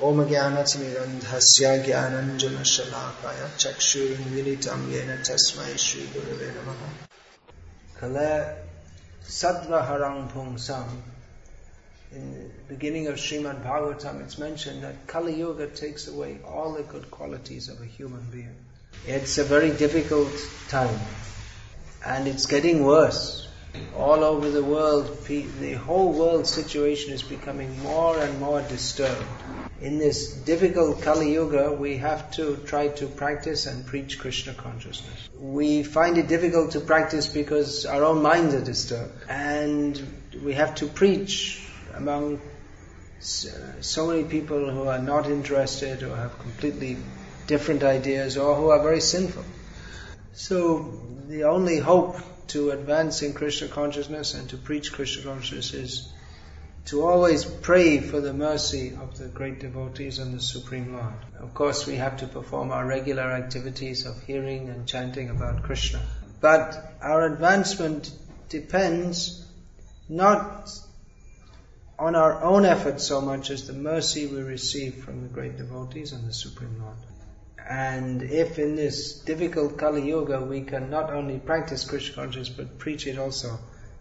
Jnananjana Shalakaya Chakshurinmilitam Yena Tasmai Shri Gurave Namaha Kale Sattva Harang Pungsam in the beginning of Srimad Bhagavatam, it's mentioned that Kali Yuga takes away all the good qualities of a human being. It's a very difficult time, and it's getting worse. All over the world, the whole world situation is becoming more and more disturbed. In this difficult Kali Yuga, we have to try to practice and preach Krishna consciousness. We find it difficult to practice because our own minds are disturbed, and we have to preach among so many people who are not interested or have completely different ideas or who are very sinful. So the only hope to advance in Krishna consciousness and to preach Krishna consciousness is to always pray for the mercy of the great devotees and the Supreme Lord. Of course, we have to perform our regular activities of hearing and chanting about Krishna. But our advancement depends not on our own efforts so much as the mercy we receive from the great devotees and the Supreme Lord. And if in this difficult Kali Yuga we can not only practice Krishna consciousness but preach it also,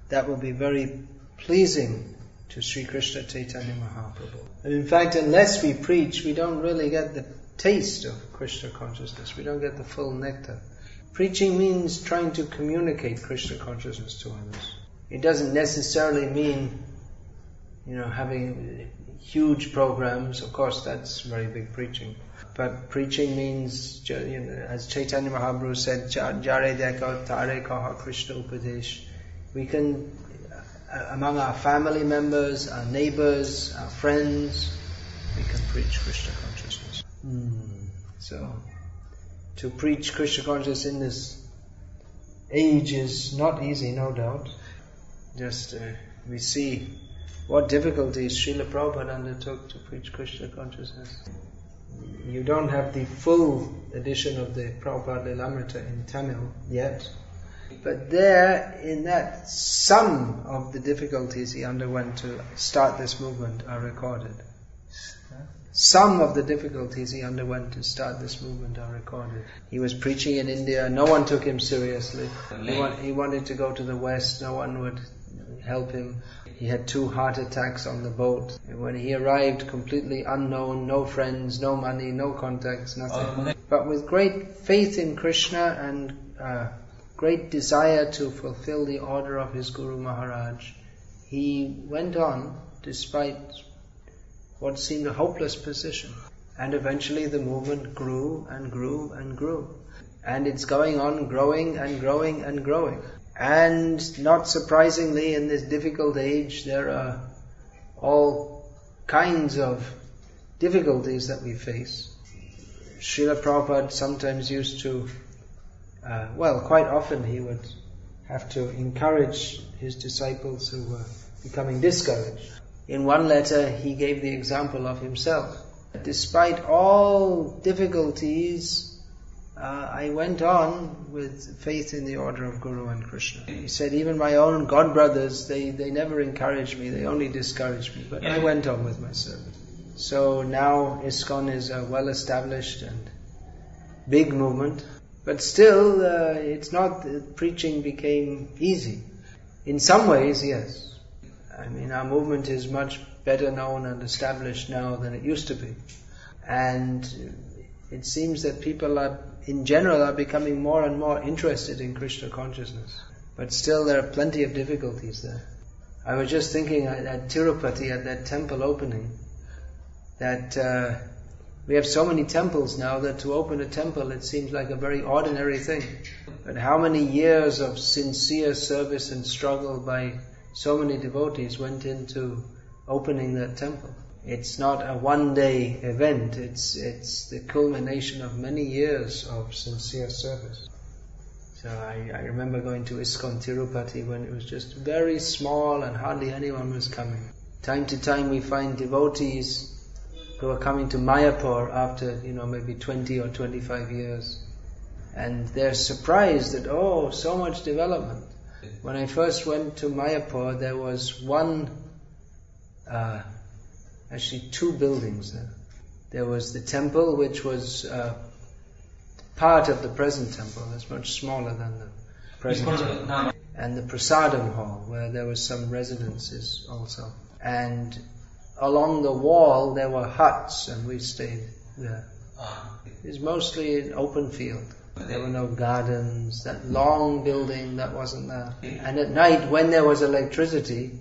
that will be very pleasing to Sri Krishna Chaitanya Mahaprabhu. And in fact, unless we preach, we don't really get the taste of Krishna consciousness. We don't get the full nectar. Preaching means trying to communicate Krishna consciousness to others. It doesn't necessarily mean you know, having huge programs, of course that's very big preaching. But preaching means, you know, as Chaitanya Mahaprabhu said, Jare Deka Tare Kaha Krishna Upadesh. We can, uh, among our family members, our neighbors, our friends, we can preach Krishna consciousness. Mm. So, to preach Krishna consciousness in this age is not easy, no doubt. Just uh, we see what difficulties Srila Prabhupada undertook to preach Krishna consciousness. You don't have the full edition of the Prabhupada Lilamrita in Tamil yet, but there, in that, some of the difficulties he underwent to start this movement are recorded. Some of the difficulties he underwent to start this movement are recorded. He was preaching in India, no one took him seriously. He, he wanted to go to the West, no one would help him. He had two heart attacks on the boat. And when he arrived, completely unknown, no friends, no money, no contacts, nothing. Oh, but with great faith in Krishna and uh, great desire to fulfill the order of his Guru Maharaj, he went on despite what seemed a hopeless position. And eventually the movement grew and grew and grew. And it's going on growing and growing and growing. And not surprisingly, in this difficult age, there are all kinds of difficulties that we face. Srila Prabhupada sometimes used to, uh, well, quite often he would have to encourage his disciples who were becoming discouraged. In one letter, he gave the example of himself. Despite all difficulties, uh, I went on with faith in the order of Guru and Krishna. He said, even my own god brothers, they, they never encouraged me, they only discouraged me, but I went on with my service. So now ISKCON is a well established and big movement, but still, uh, it's not that preaching became easy. In some ways, yes. I mean, our movement is much better known and established now than it used to be. And it seems that people are in general are becoming more and more interested in Krishna consciousness. But still there are plenty of difficulties there. I was just thinking at, at Tirupati, at that temple opening, that uh, we have so many temples now that to open a temple it seems like a very ordinary thing. But how many years of sincere service and struggle by so many devotees went into opening that temple? It's not a one day event, it's, it's the culmination of many years of sincere service. So I, I remember going to ISKCON Tirupati when it was just very small and hardly anyone was coming. Time to time we find devotees who are coming to Mayapur after, you know, maybe 20 or 25 years. And they're surprised that, oh, so much development. When I first went to Mayapur, there was one uh, actually two buildings there. There was the temple, which was uh, part of the present temple. It's much smaller than the present temple. And the prasadam hall, where there was some residences also. And along the wall there were huts, and we stayed there. It was mostly an open field. There were no gardens. That long building that wasn't there. And at night, when there was electricity,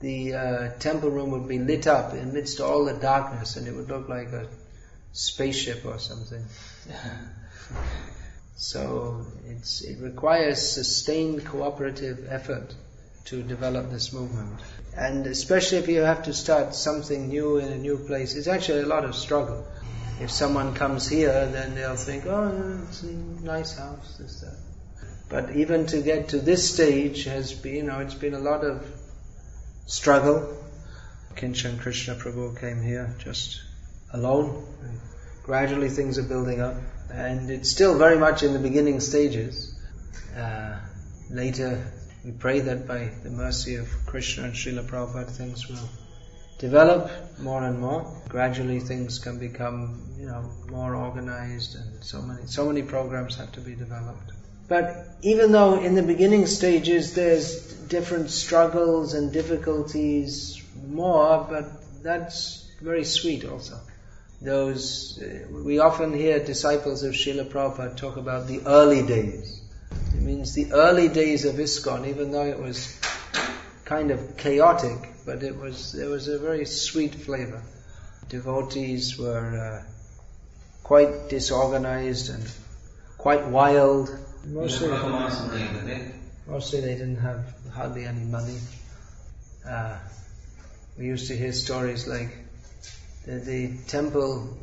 the uh, temple room would be lit up amidst all the darkness, and it would look like a spaceship or something. so it requires sustained cooperative effort to develop this movement. And especially if you have to start something new in a new place, it's actually a lot of struggle. If someone comes here, then they'll think, oh, it's a nice house, this, that. But even to get to this stage has been, you know, it's been a lot of struggle. Kinchan Krishna Prabhu came here just alone. Gradually things are building up. And it's still very much in the beginning stages. Uh, later, we pray that by the mercy of Krishna and Srila Prabhupada, things will develop more and more. Gradually, things can become, you know, more organized, and so many, so many programs have to be developed. But even though in the beginning stages there's different struggles and difficulties more, but that's very sweet also. Those, uh, we often hear disciples of Srila Prabhupada talk about the early days. It means the early days of ISKCON, even though it was kind of chaotic, but it was, there was a very sweet flavor. Devotees were uh, quite disorganized and quite wild Mostly, mostly they didn't have hardly any money. Uh, we used to hear stories like the, the, temple.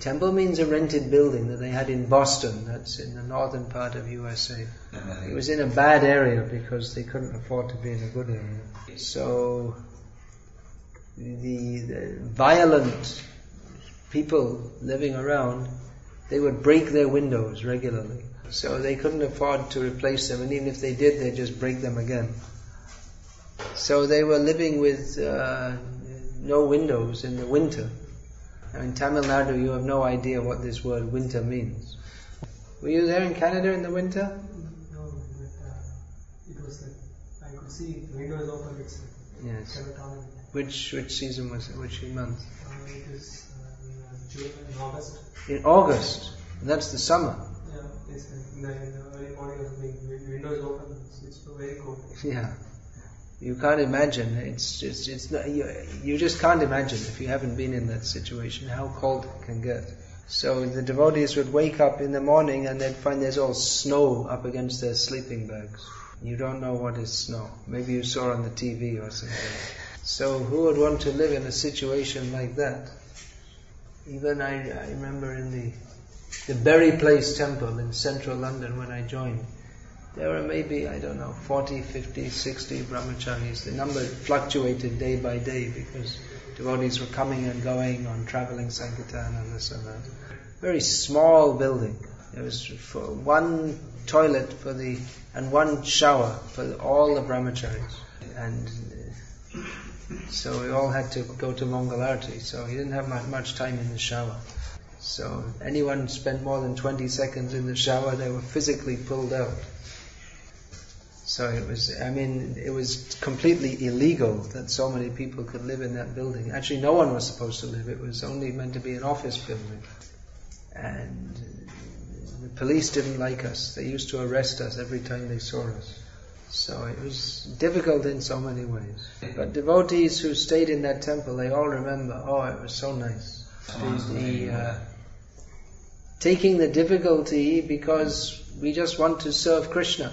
Temple means a rented building that they had in Boston. That's in the northern part of USA. It was in a bad area because they couldn't afford to be in a good area. So the, the violent people living around, they would break their windows regularly so they couldn't afford to replace them, and even if they did, they'd just break them again. So they were living with uh, no windows in the winter. Now in Tamil Nadu, you have no idea what this word winter means. Were you there in Canada in the winter? No, but uh, it was like I could see windows open. It's yes. Which which season was it? Which month? Uh, it is uh, June, in August. In August. That's the summer. It's in the, early morning or something. Windows open. It's, it's very cold. Yeah. You can't imagine. It's just, it's not, you, you just can't imagine if you haven't been in that situation how cold it can get. So the devotees would wake up in the morning and they'd find there's all snow up against their sleeping bags. You don't know what is snow. Maybe you saw on the TV or something. So who would want to live in a situation like that? Even I, I remember in the the Bury Place Temple in central London when I joined. There were maybe, I don't know, 40, 50, 60 brahmacharis. The number fluctuated day by day because devotees were coming and going on traveling sankirtan and this and that. Very small building. There was one toilet for the, and one shower for all the brahmacharis. And uh, so we all had to go to Mangalarti, so he didn't have much time in the shower. So anyone spent more than 20 seconds in the shower, they were physically pulled out. So it was, I mean, it was completely illegal that so many people could live in that building. Actually, no one was supposed to live. It was only meant to be an office building. And the police didn't like us. They used to arrest us every time they saw us. So it was difficult in so many ways. But devotees who stayed in that temple, they all remember, oh, it was so nice. The, the uh, taking the difficulty because we just want to serve Krishna.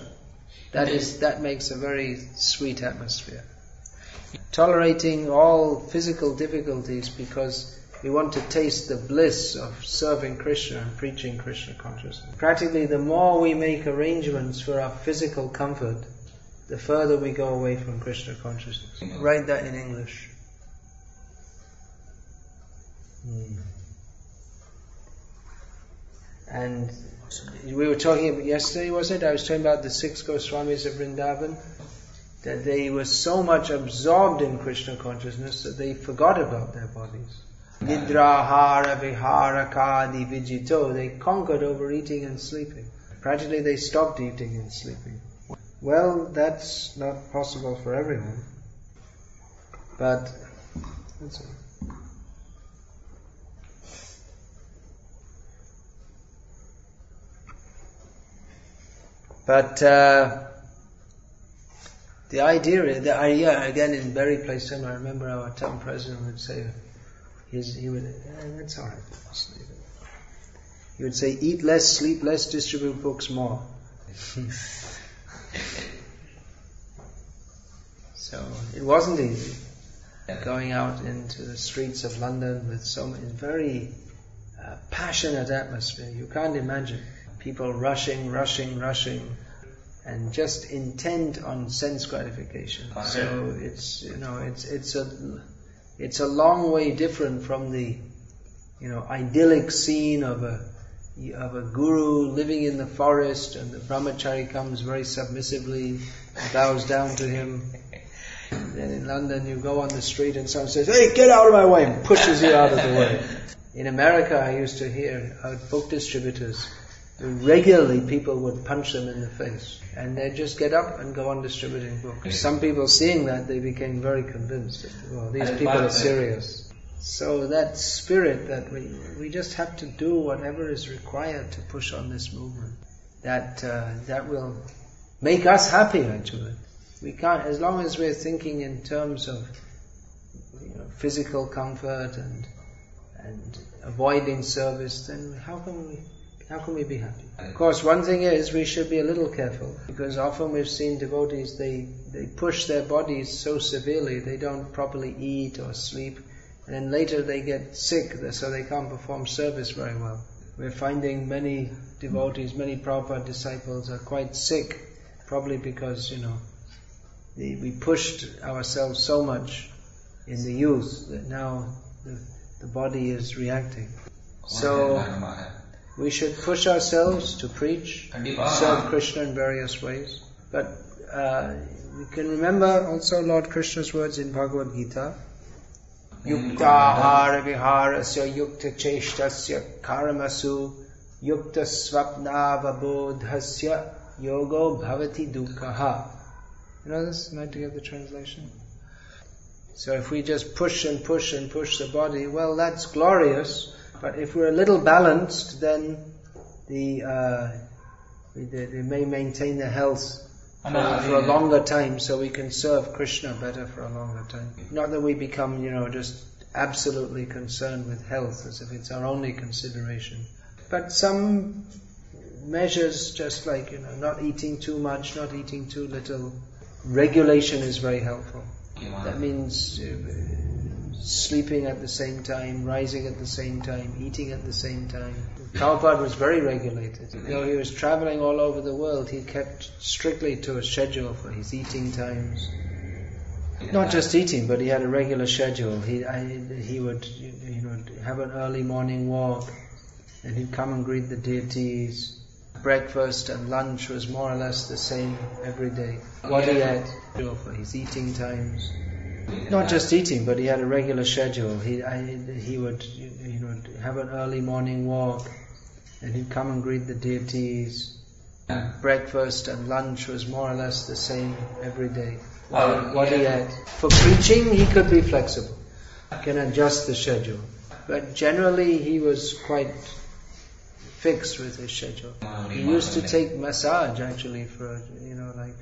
That is, that makes a very sweet atmosphere. Tolerating all physical difficulties because we want to taste the bliss of serving Krishna and preaching Krishna consciousness. Practically, the more we make arrangements for our physical comfort, the further we go away from Krishna consciousness. Write that in English. Hmm. And we were talking about yesterday, was it? I was talking about the six Goswamis of Vrindavan. That they were so much absorbed in Krishna consciousness that they forgot about their bodies. Nidrahara viharakadi vijito. They conquered over eating and sleeping. Gradually they stopped eating and sleeping. Well, that's not possible for everyone. But that's all. But uh, the idea, the idea again in Bury Place I remember our town president would say, he would, eh, that's all right, He would say, eat less, sleep less, distribute books more. so it wasn't easy going out into the streets of London with so many very uh, passionate atmosphere. You can't imagine people rushing, rushing, rushing, and just intent on sense gratification. Ah, so it's you know it's it's a it's a long way different from the you know idyllic scene of a of a guru living in the forest and the brahmachari comes very submissively bows down to him. Then in London you go on the street and someone says, Hey, get out of my way and pushes you out of the way. In America I used to hear out book distributors regularly people would punch them in the face and they'd just get up and go on distributing books. Some people seeing that, they became very convinced that, well, these people are serious. So that spirit that we, we just have to do whatever is required to push on this movement, that, uh, that will make us happy actually. We can't, as long as we're thinking in terms of you know, physical comfort and, and avoiding service, then how can we how can we be happy? Of course, one thing is we should be a little careful because often we've seen devotees, they, they push their bodies so severely, they don't properly eat or sleep, and then later they get sick, so they can't perform service very well. We're finding many devotees, many Prabhupada disciples are quite sick, probably because, you know, the, we pushed ourselves so much in the youth that now the, the body is reacting. So, we should push ourselves to preach, serve Krishna in various ways. But uh, we can remember also Lord Krishna's words in Bhagavad Gita. Yuktahara viharasya yukta cheshtasya karamasu yukta svapnavabodhasya yogo bhavati dukkaha. You know this? Am I to get the translation? So if we just push and push and push the body, well, that's glorious. But if we're a little balanced, then the uh, we, they, may maintain the health for, for, a longer time, so we can serve Krishna better for a longer time. Not that we become, you know, just absolutely concerned with health as if it's our only consideration, but some measures, just like you know, not eating too much, not eating too little. Regulation is very helpful. That means. Sleeping at the same time, rising at the same time, eating at the same time. Prabhupada was very regulated. Mm-hmm. Though he was traveling all over the world, he kept strictly to a schedule for his eating times. Not just eating, but he had a regular schedule. He, I, he would, you know, have an early morning walk, and he'd come and greet the deities. Breakfast and lunch was more or less the same every day. What he had for his eating times. Not just eating, but he had a regular schedule. He I, he would you know have an early morning walk, and he'd come and greet the deities. Breakfast and lunch was more or less the same every day. What, what he had for preaching, he could be flexible, can adjust the schedule. But generally, he was quite fixed with his schedule. He used to take massage actually for you know like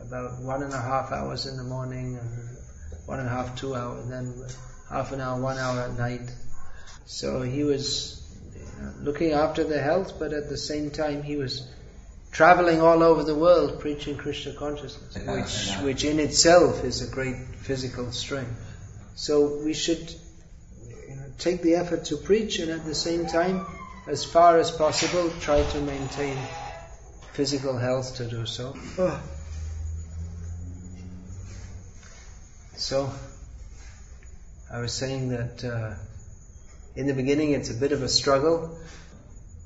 about one and a half hours in the morning and one and a half, two hours, then half an hour, one hour at night. So he was looking after the health, but at the same time he was traveling all over the world preaching Krishna consciousness, which, which in itself is a great physical strength. So we should you know, take the effort to preach and at the same time, as far as possible, try to maintain physical health to do so. Oh. So, I was saying that uh, in the beginning it's a bit of a struggle.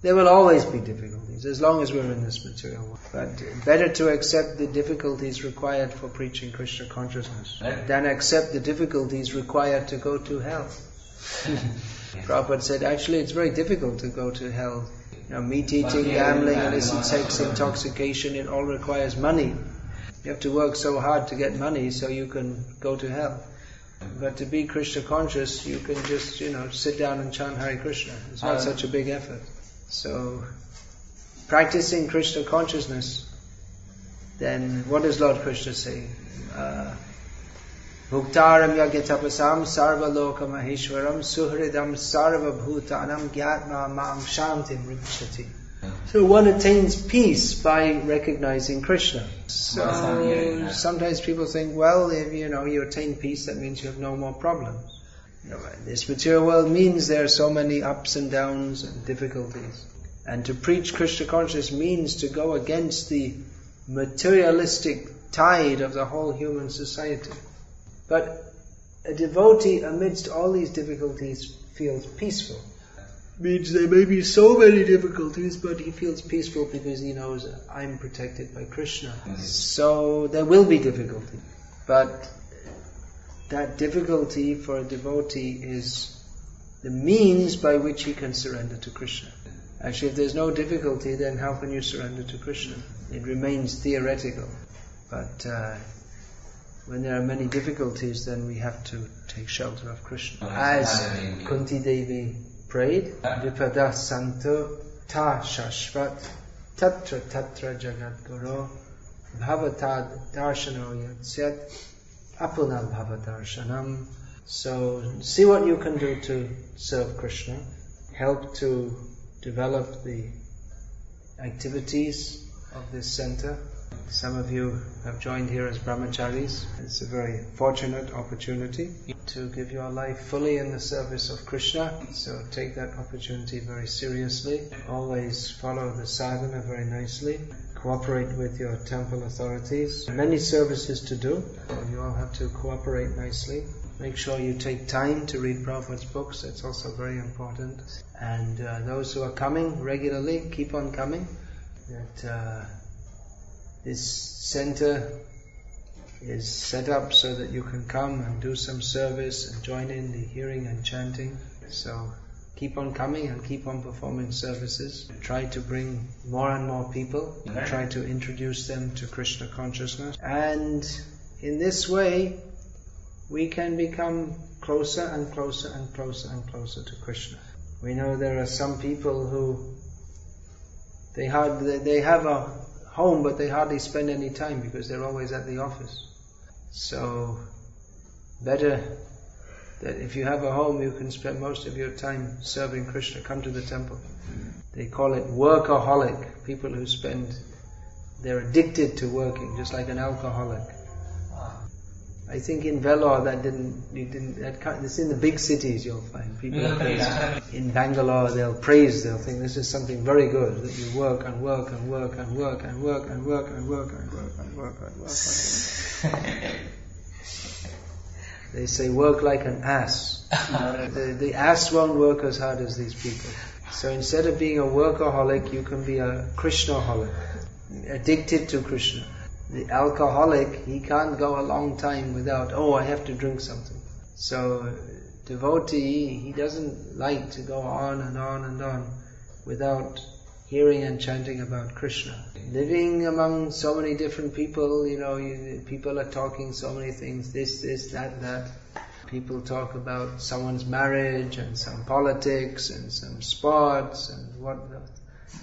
There will always be difficulties as long as we're in this material world. But better to accept the difficulties required for preaching Krishna consciousness than accept the difficulties required to go to hell. Prabhupada said, actually, it's very difficult to go to hell. You know, meat eating, gambling, illicit sex, intoxication, it all requires money. You have to work so hard to get money so you can go to hell. But to be Krishna conscious, you can just, you know, sit down and chant Hare Krishna. It's not such a big effort. So, practicing Krishna consciousness, then what does Lord Krishna say? Uh, Bhuktaram yagyatapasam sarva loka maheshwaram suhridam sarva bhutanam gyatma mam shantim ripchati. So one attains peace by recognizing Krishna. So sometimes people think, well, if you know you attain peace, that means you have no more problems. You know, this material world means there are so many ups and downs and difficulties. And to preach Krishna consciousness means to go against the materialistic tide of the whole human society. But a devotee amidst all these difficulties feels peaceful. Means there may be so many difficulties, but he feels peaceful because he knows I'm protected by Krishna. So there will be difficulty. But that difficulty for a devotee is the means by which he can surrender to Krishna. Actually, if there's no difficulty, then how can you surrender to Krishna? It remains theoretical. But uh, when there are many difficulties, then we have to take shelter of Krishna. As Kunti Devi prayed, Vipada Santo Ta Shashvat Tatra Tatra Jagat Guru Bhavatad Darshano Yatsyat Apunal Bhavadarshanam. So see what you can do to serve Krishna. Help to develop the activities of this center. Some of you have joined here as brahmacharis. It's a very fortunate opportunity to give your life fully in the service of Krishna. So take that opportunity very seriously. Always follow the sadhana very nicely. Cooperate with your temple authorities. Many services to do. You all have to cooperate nicely. Make sure you take time to read Prabhupada's books. That's also very important. And uh, those who are coming regularly, keep on coming. That uh, this center is set up so that you can come and do some service and join in the hearing and chanting. So keep on coming and keep on performing services. Try to bring more and more people. Try to introduce them to Krishna consciousness. And in this way, we can become closer and closer and closer and closer to Krishna. We know there are some people who they hard, they have a home, but they hardly spend any time because they're always at the office. So, better that if you have a home, you can spend most of your time serving Krishna. Come to the temple. They call it workaholic. People who spend, they're addicted to working, just like an alcoholic. I think in Vellore that didn't, you didn't, that it's in the big cities you'll find. People yeah. in Bangalore, they'll praise, they'll think this is something very good, that you work and work and work and work and work and work and work and work and work and work and work. They say work like an ass. the, the ass won't work as hard as these people. So instead of being a workaholic, you can be a Krishnaholic, addicted to Krishna the alcoholic, he can't go a long time without, oh, I have to drink something. So, devotee, he doesn't like to go on and on and on without hearing and chanting about Krishna. Living among so many different people, you know, you, people are talking so many things, this, this, that, that. People talk about someone's marriage and some politics and some sports and what,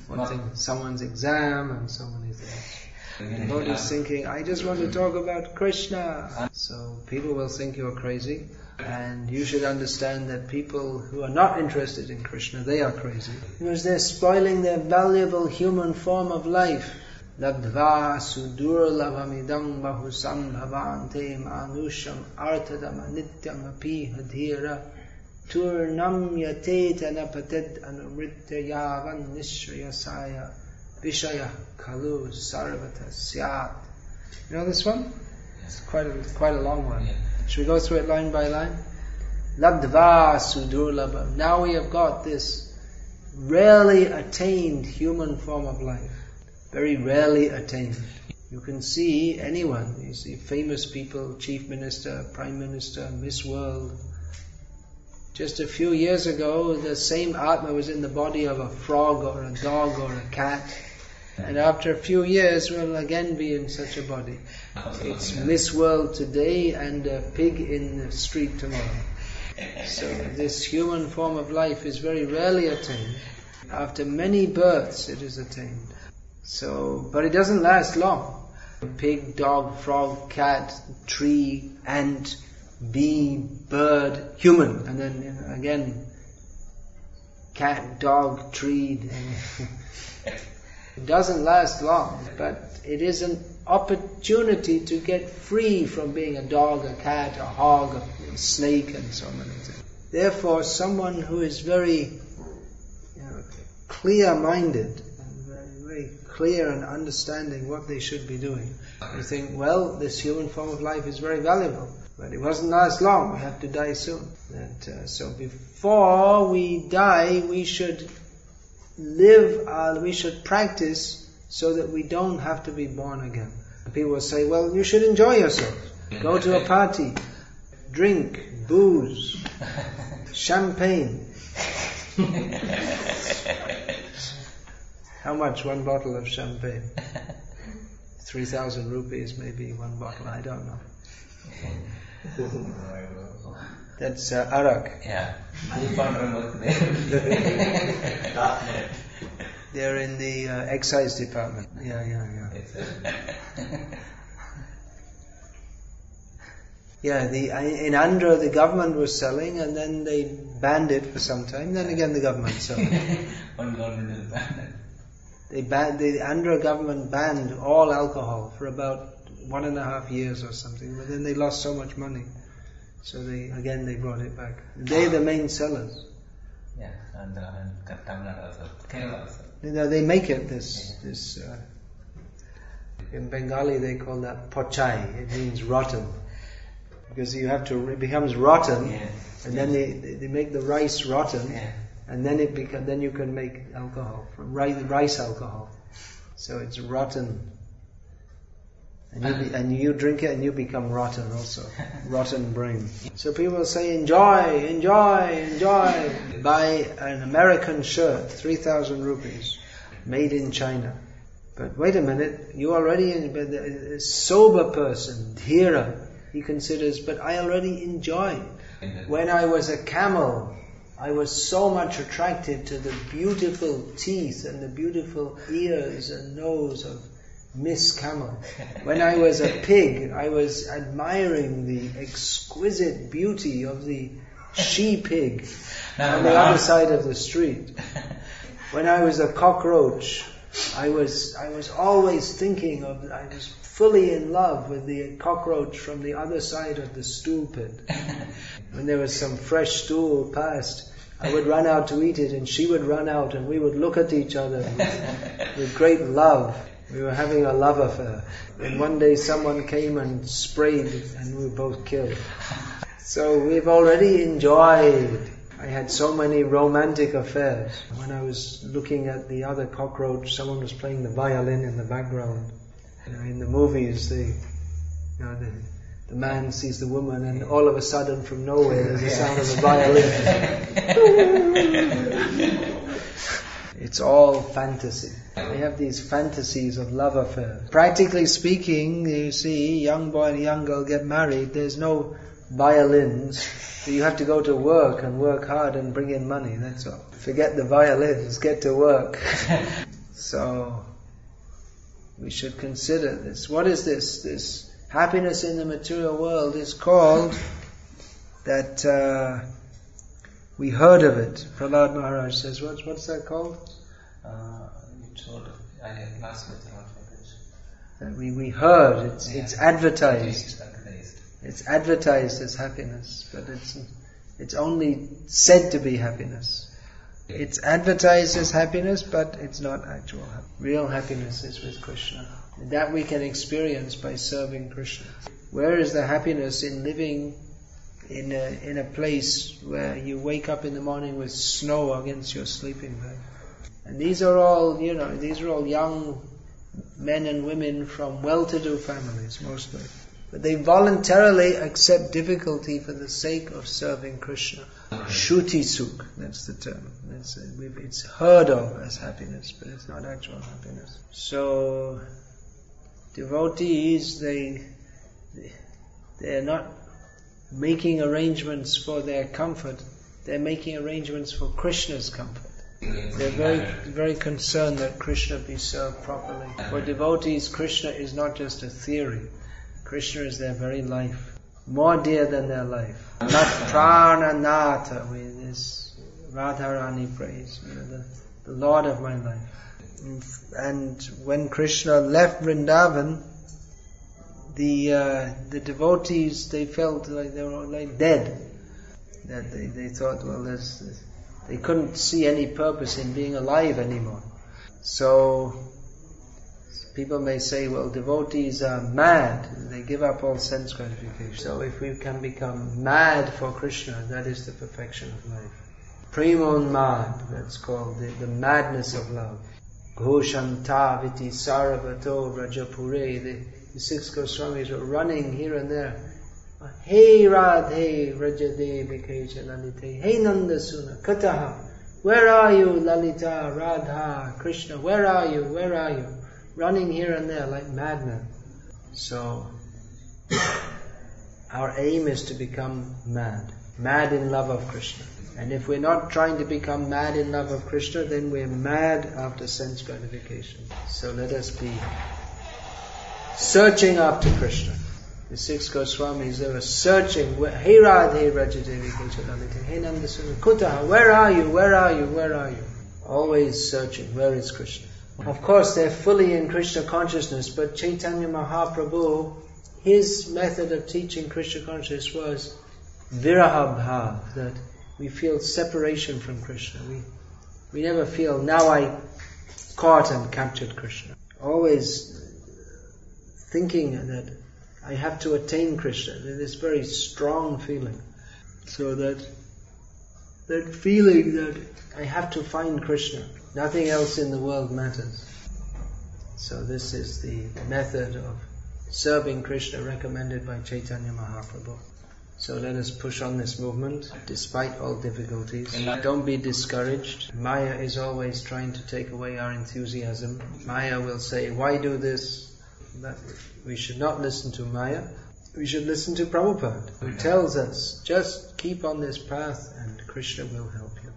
what thing, someone's exam and so many things. Devotee is thinking, I just want to talk about Krishna. So people will think you're crazy. And you should understand that people who are not interested in Krishna, they are crazy. Because they're spoiling their valuable human form of life. Labdva sudur lavamidam bahusam bhavante manusham artadam anityam api hadhira turnam yateta napated anumritya yavan nishriyasaya Vishaya Kalu Sarvata Syat. You know this one? It's quite a, quite a long one. Should we go through it line by line? Labdva Sudurlabha. Now we have got this rarely attained human form of life. Very rarely attained. You can see anyone, you see famous people, chief minister, prime minister, Miss World, Just a few years ago, the same Atma was in the body of a frog or a dog or a cat. And after a few years, we'll again be in such a body. It's Miss World today and a pig in the street tomorrow. So this human form of life is very rarely attained. After many births, it is attained. So, but it doesn't last long. Pig, dog, frog, cat, tree, ant, bee, bird, human, and then you know, again, cat, dog, tree. it doesn't last long, but it is an opportunity to get free from being a dog, a cat, a hog, a snake, and so many things. Therefore, someone who is very you know, clear-minded very, very clear and understanding what they should be doing, you think, well, this human form of life is very valuable. But it wasn't last long. We have to die soon. And, uh, so before we die, we should live, we should practice so that we don't have to be born again. People say, well, you should enjoy yourself. Go to a party, drink, booze, champagne. How much one bottle of champagne? 3,000 rupees, maybe one bottle, I don't know. That's uh, arak. Yeah. They're in the uh, excise department. Yeah, yeah, yeah. Yeah, the in Andhra the government was selling, and then they banned it for some time. Then again, the government sold. One government banned. They banned the Andhra government banned all alcohol for about one and a half years or something. But then they lost so much money, so they again they brought it back. They're the main sellers. Yeah, and, uh, and Tamil also, Kerala also. You know, they make it this this. Uh, in Bengali, they call that pochai. It means rotten, because you have to. It becomes rotten, Yeah. and then they they make the rice rotten, Yeah. and then it beca- then you can make alcohol from rice, rice alcohol. So it's rotten, and you be, and you drink it and you become rotten also, rotten brain. So people say enjoy, enjoy, enjoy. Buy an American shirt, three thousand rupees, made in China. But wait a minute, you already but a sober person, dhira, he considers, but I already enjoy. When I was a camel, I was so much attracted to the beautiful teeth and the beautiful ears and nose of Miss Camel. When I was a pig, I was admiring the exquisite beauty of the she pig on the other side of the street. When I was a cockroach, I was I was always thinking of I was fully in love with the cockroach from the other side of the stool pit. When there was some fresh stool passed, I would run out to eat it, and she would run out, and we would look at each other with, with great love. We were having a love affair. And one day someone came and sprayed, and we were both killed. So we've already enjoyed. I had so many romantic affairs. When I was looking at the other cockroach, someone was playing the violin in the background. You know, in the movies, they, you know, the, the man sees the woman, and all of a sudden, from nowhere, there's the sound of a violin. It's all fantasy. We have these fantasies of love affairs. Practically speaking, you see, young boy and young girl get married, there's no violins. You have to go to work and work hard and bring in money, that's all. Forget the violins, get to work. so, we should consider this. What is this? This happiness in the material world is called that uh, we heard of it. Prahlad Maharaj says, what's, what's that called? Uh, told I had last with the That we, we heard, it's, Yeah. it's advertised. Advertised. It's advertised as happiness, but it's, it's only said to be happiness. It's advertised as happiness, but it's not actual happiness. Real happiness is with Krishna. That we can experience by serving Krishna. Where is the happiness in living in a, in a place where you wake up in the morning with snow against your sleeping bag? And these are all, you know, these are all young men and women from well-to-do families, mostly. but they voluntarily accept difficulty for the sake of serving Krishna. Shuti suk, that's the term. It's, it's heard of as happiness, but it's not actual happiness. So, devotees, they, they are not making arrangements for their comfort, they're making arrangements for Krishna's comfort. They're very, very concerned that Krishna be served properly. For devotees, Krishna is not just a theory. Krishna is their very life. More dear than their life. Not prananatha with this Radharani praise. You know, the, the Lord of my life. And when Krishna left Vrindavan, the uh, the devotees they felt like they were like dead. That they, they thought, well, there's, they couldn't see any purpose in being alive anymore. So people may say, well, devotees are mad. They give up all sense gratification. So if we can become mad for Krishna, that is the perfection of life. Premon mad, that's called the, the madness of love. Ghoshanta viti saravato rajapure, the the six Goswamis were running here and there. Hey Radhe Rajade Bikaja Lalite. Hey Nandasuna Kataha. Where are you, Lalita, Radha, Krishna? Where are you? Where are you? Running here and there like madmen. So, our aim is to become mad. Mad in love of Krishna. And if we're not trying to become mad in love of Krishna, then we're mad after sense gratification. So let us be searching after Krishna. The six Goswamis, they were searching. Hey Radhe Rajadevi Kuchalalite. Hey Nandasuna Kutaha. Where are you? Where are you? Where are you? Always searching. Where is Krishna? Of course, they're fully in Krishna consciousness, but Chaitanya Mahaprabhu, his method of teaching Krishna consciousness was viraha bhav, that we feel separation from Krishna. We, we never feel, now I caught and captured Krishna. Always thinking that I have to attain Krishna. This very strong feeling. So that that feeling that I have to find Krishna. Nothing else in the world matters. So this is the method of serving Krishna recommended by Chaitanya Mahaprabhu. So let us push on this movement despite all difficulties. Don't be discouraged. Maya is always trying to take away our enthusiasm. Maya will say, why do this? We should not listen to Maya. We should listen to Prabhupada, who tells us, just keep on this path and Krishna will help you.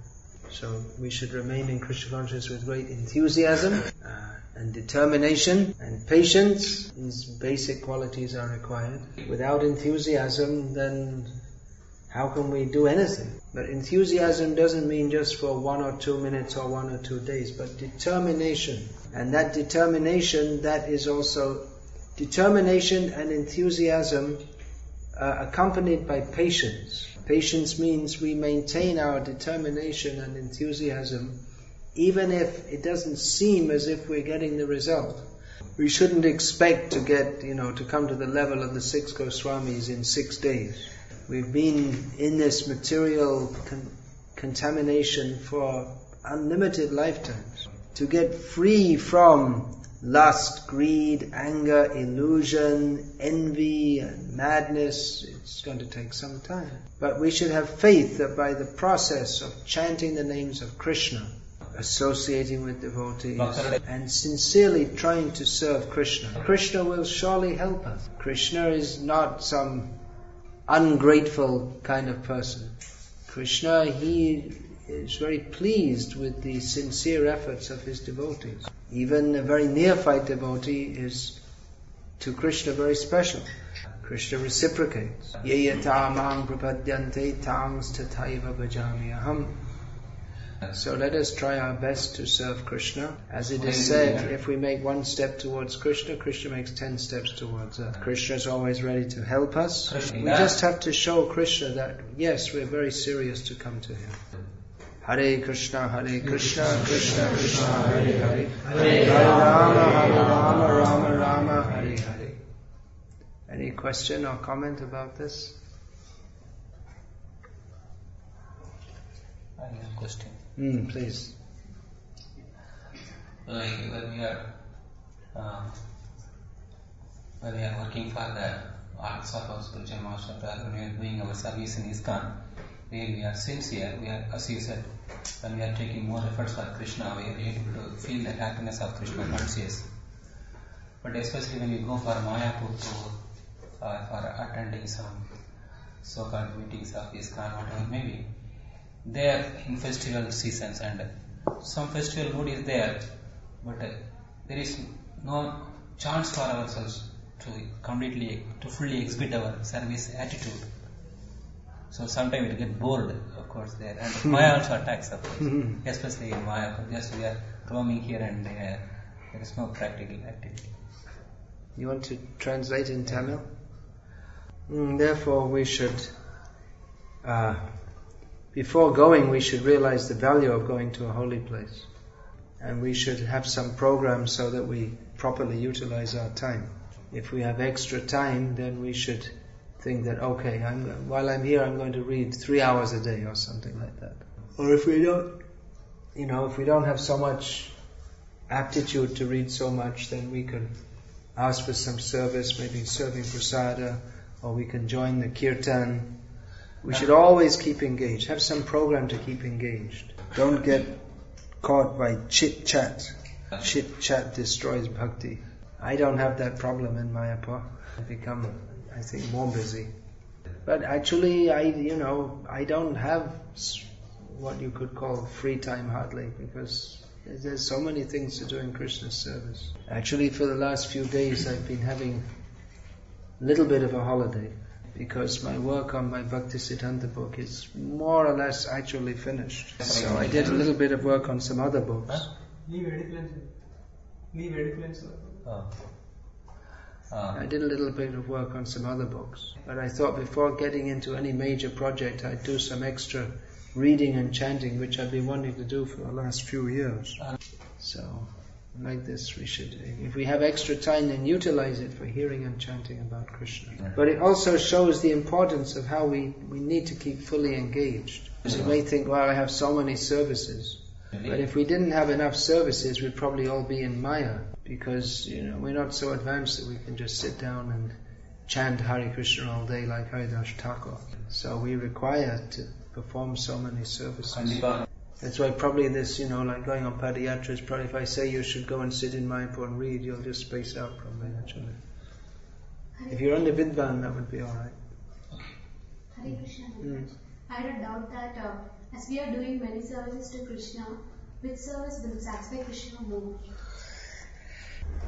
So we should remain in Krishna consciousness with great enthusiasm uh, and determination and patience. These basic qualities are required. Without enthusiasm, then how can we do anything? But enthusiasm doesn't mean just for one or two minutes or one or two days, but determination. And that determination, that is also determination and enthusiasm uh, accompanied by patience. Patience means we maintain our determination and enthusiasm even if it doesn't seem as if we're getting the result. We shouldn't expect to get, you know, to come to the level of the six Goswamis in six days. We've been in this material con- contamination for unlimited lifetimes. To get free from lust, greed, anger, illusion, envy, and madness, it's going to take some time. But we should have faith that by the process of chanting the names of Krishna, associating with devotees, and sincerely trying to serve Krishna, Krishna will surely help us. Krishna is not some ungrateful kind of person. Krishna, he is very pleased with the sincere efforts of his devotees. Even a very neophyte devotee is to Krishna very special. Krishna reciprocates. Yeyatamang prapadyante tangs tataiva bhajami aham. So let us try our best to serve Krishna. As it is said, if we make one step towards Krishna, Krishna makes ten steps towards us. Krishna is always ready to help us. We just have to show Krishna that, yes, we're very serious to come to Him. Hare Krishna, Hare Krishna, Krishna Krishna, Hare Hare, Hare Rama, Hare Rama, Rama Rama, Hare Hare. Any question or comment about this? I have a question. Mm, please. Like when we are uh, when we are working for the arts of our spiritual master, when we are doing our service in ISKCON, we are sincere, we are, as you said, when we are taking more efforts for Krishna, we are able to feel the happiness of Krishna conscious. But especially when you go for Mayapur tour or for attending some so-called meetings of ISKCON, whatever maybe, may be, there in festival seasons and some festival mood is there, but uh, there is no chance for ourselves to completely, to fully exhibit our service attitude. So sometimes we get bored, of course, there. And Maya also attacks, of course, especially in Maya. Just we are roaming here and there. There is no practical activity. You want to translate in Tamil? Mm, therefore, we should, uh, before going, we should realize the value of going to a holy place. And we should have some program so that we properly utilize our time. If we have extra time, then we should think that, okay, I'm, while I'm here, I'm going to read three hours a day or something like that. Or if we don't, you know, if we don't have so much aptitude to read so much, then we can ask for some service, maybe serving prasada, or we can join the kirtan. We should always keep engaged. Have some program to keep engaged. Don't get caught by chit chat. Chit chat destroys bhakti. I don't have that problem in Mayapur. I become, I think, more busy. But actually, I, you know, I don't have what you could call free time hardly because there's so many things to do in Krishna's service. Actually, for the last few days, I've been having a little bit of a holiday because my work on my Bhakti Siddhanta book is more or less actually finished. So I did a little bit of work on some other books. Leave Uh, I did a little bit of work on some other books. But I thought before getting into any major project, I'd do some extra reading and chanting, which I've been wanting to do for the last few years. So, like this, we should, if we have extra time, then utilize it for hearing and chanting about Krishna. But it also shows the importance of how we, we need to keep fully engaged. Because you may think, well, I have so many services. But if we didn't have enough services, we'd probably all be in Maya because you know we're not so advanced that we can just sit down and chant Hare Krishna all day like Haridas Thakur. So we require to perform so many services. That's why probably this, you know, like going on Padayatras, probably if I say you should go and sit in Mayapur and read, you'll just space out probably Actually, If you're on the Vidvan, that would be alright. Hare Krishna. Mm. I had a doubt that uh, as we are doing many services to Krishna, which service will satisfy Krishna more?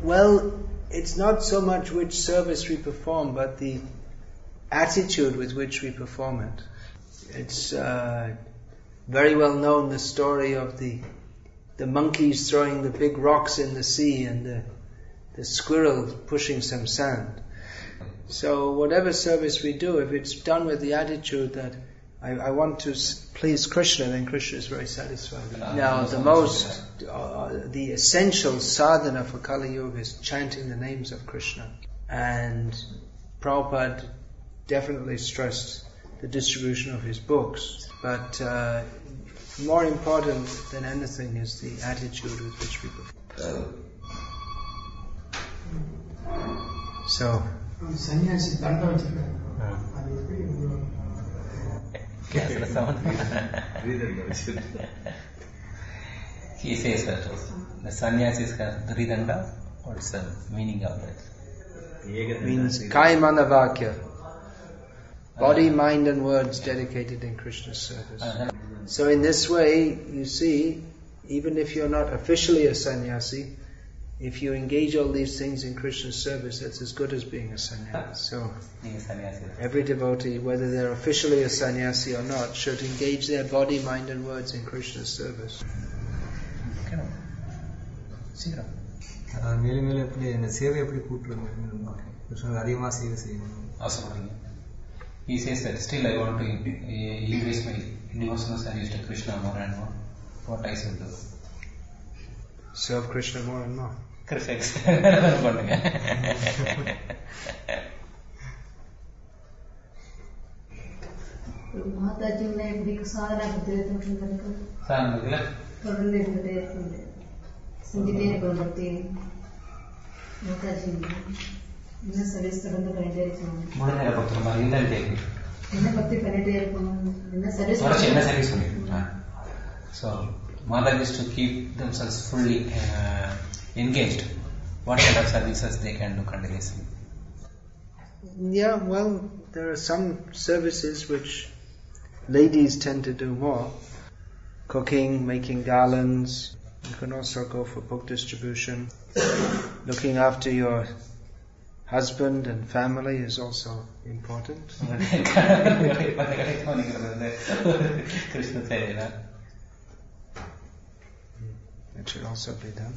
Well, it's not so much which service we perform, but the attitude with which we perform it. It's uh, very well known the story of the the monkeys throwing the big rocks in the sea and the the squirrel pushing some sand. So whatever service we do, if it's done with the attitude that I, I want to please Krishna, then Krishna is very satisfied. Now the most, uh, the essential sadhana for Kali Yuga is chanting the names of Krishna. And Prabhupada definitely stressed the distribution of his books. But uh, more important than anything is the attitude with which we perform. So, Cancel sound. he says that the sannyasis have tridanda also, meaning of that. Means kaya-mano-vakya. Body, mind, and words dedicated in Krishna's service. Uh-huh. So, in this way, you see, even if you're not officially a sannyasi, if you engage all these things in Krishna's service, that's as good as being a sannyasi. So being a sannyasi. every devotee, whether they're officially a sannyasi or not, should engage their body, mind and words in Krishna's service. Okay. சீக்கிரம் அஹ் மேலும் மேலும் எப்படி இந்த சேவை எப்படி கூட்டுறது கிருஷ்ணனுக்கு அதிகமாக சேவை செய்யணும் ஆசைப்படுறீங்க he says that still I want to uh, increase my devotional service to Krishna more and more what I should do Serve Krishna more and more. கிறிஸ்டெக்ஸ் பண்ணுங்க மாதாஜிங்களை எப்படி சாதனா கொடுத்துருக்கோம் கணக்கு சார் இருக்குல்ல தொடர்ந்து இருந்துட்டே இருக்குது செஞ்சுட்டே இருக்கணும் பக்தி மாதாஜி இன்னும் சர்வீஸ் தொடர்ந்து பண்ணிட்டே இருக்கணும் முழுநேர பக்தர் மாதிரி இருந்தால் கேட்குது என்ன பக்தி பண்ணிட்டே இருக்கணும் என்ன சர்வீஸ் தொடர்ச்சி என்ன சர்வீஸ் பண்ணிட்டு so mother is to keep themselves fully uh, engaged, what kind of services they can do continuously? Yeah, well, there are some services which ladies tend to do more cooking, making garlands. You can also go for book distribution. Looking after your husband and family is also important. It should also be done.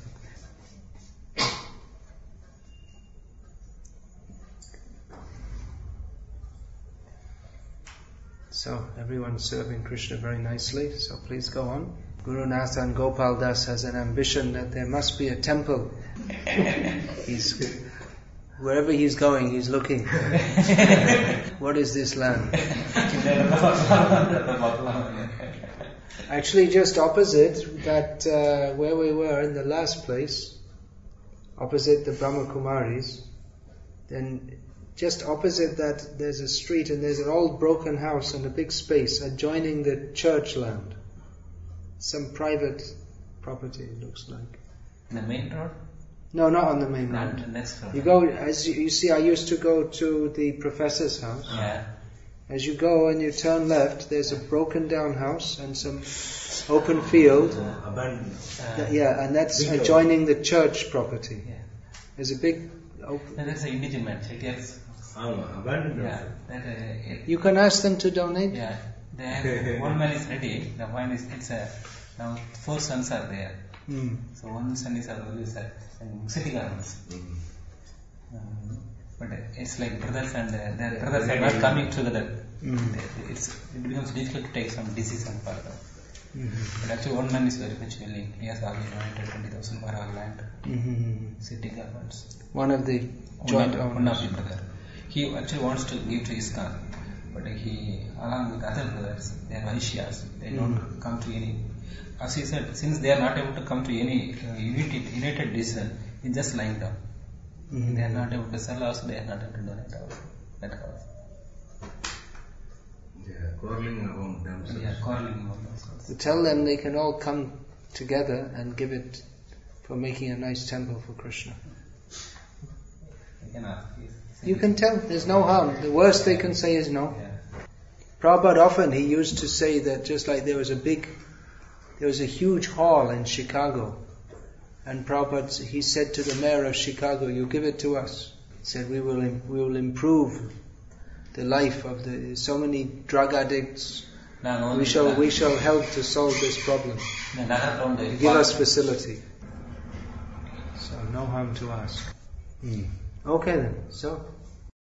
So everyone's serving Krishna very nicely, so please go on. Guru Nath and Gopal Das has an ambition that there must be a temple. he's, wherever he's going, he's looking. what is this land? Actually, just opposite that uh, where we were in the last place, opposite the Brahma Kumaris, then just opposite that there's a street and there's an old broken house and a big space adjoining the church land. Some private property, it looks like. In the main road No, not on the main not road. the next road You go, as you, you see, I used to go to the professor's house. yeah As you go and you turn left, there's a broken down house and some open field. abandoned. uh, Yeah, and that's adjoining the church property. yeah There's a big open. and that's an indigenous chettiars ஆமா abandoned yeah that uh, You can ask them to donate. Yeah, then one man is ready. The one is it's a now four sons are there. Mm. So one son is already is a in city garments. Um, but it's like brothers and uh, their brothers are not coming together. Mm. It's it becomes difficult to take some decision further. Mhm. But actually, one man is very much willing. He has already donated twenty thousand for our land, Mhm. city garments. One of the One joint of, one of the brother. He actually wants to give to ISKCON, but he, along with other brothers, they are Vaishyas. They don't come to any. As he said, since they are not able to come to any uh, united, united decision, he's just lying down. Mhm. They are not able to sell also, they are not able to donate also. That house. They are quarreling among themselves. They are quarreling among themselves. To tell them they can all come together and give it for making a nice temple for Krishna. They can ask. Yes. You can tell, there's no harm. The worst they can say is no. Yeah. Prabhupada often, he used to say that just like there was a big, there was a huge hall in Chicago, and Prabhupada, he said to the mayor of Chicago, you give it to us. He said, we will, we will improve the life of the, so many drug addicts. We shall, we shall help to solve this problem. Give us facility. So no harm to us. Hmm. Okay then, so.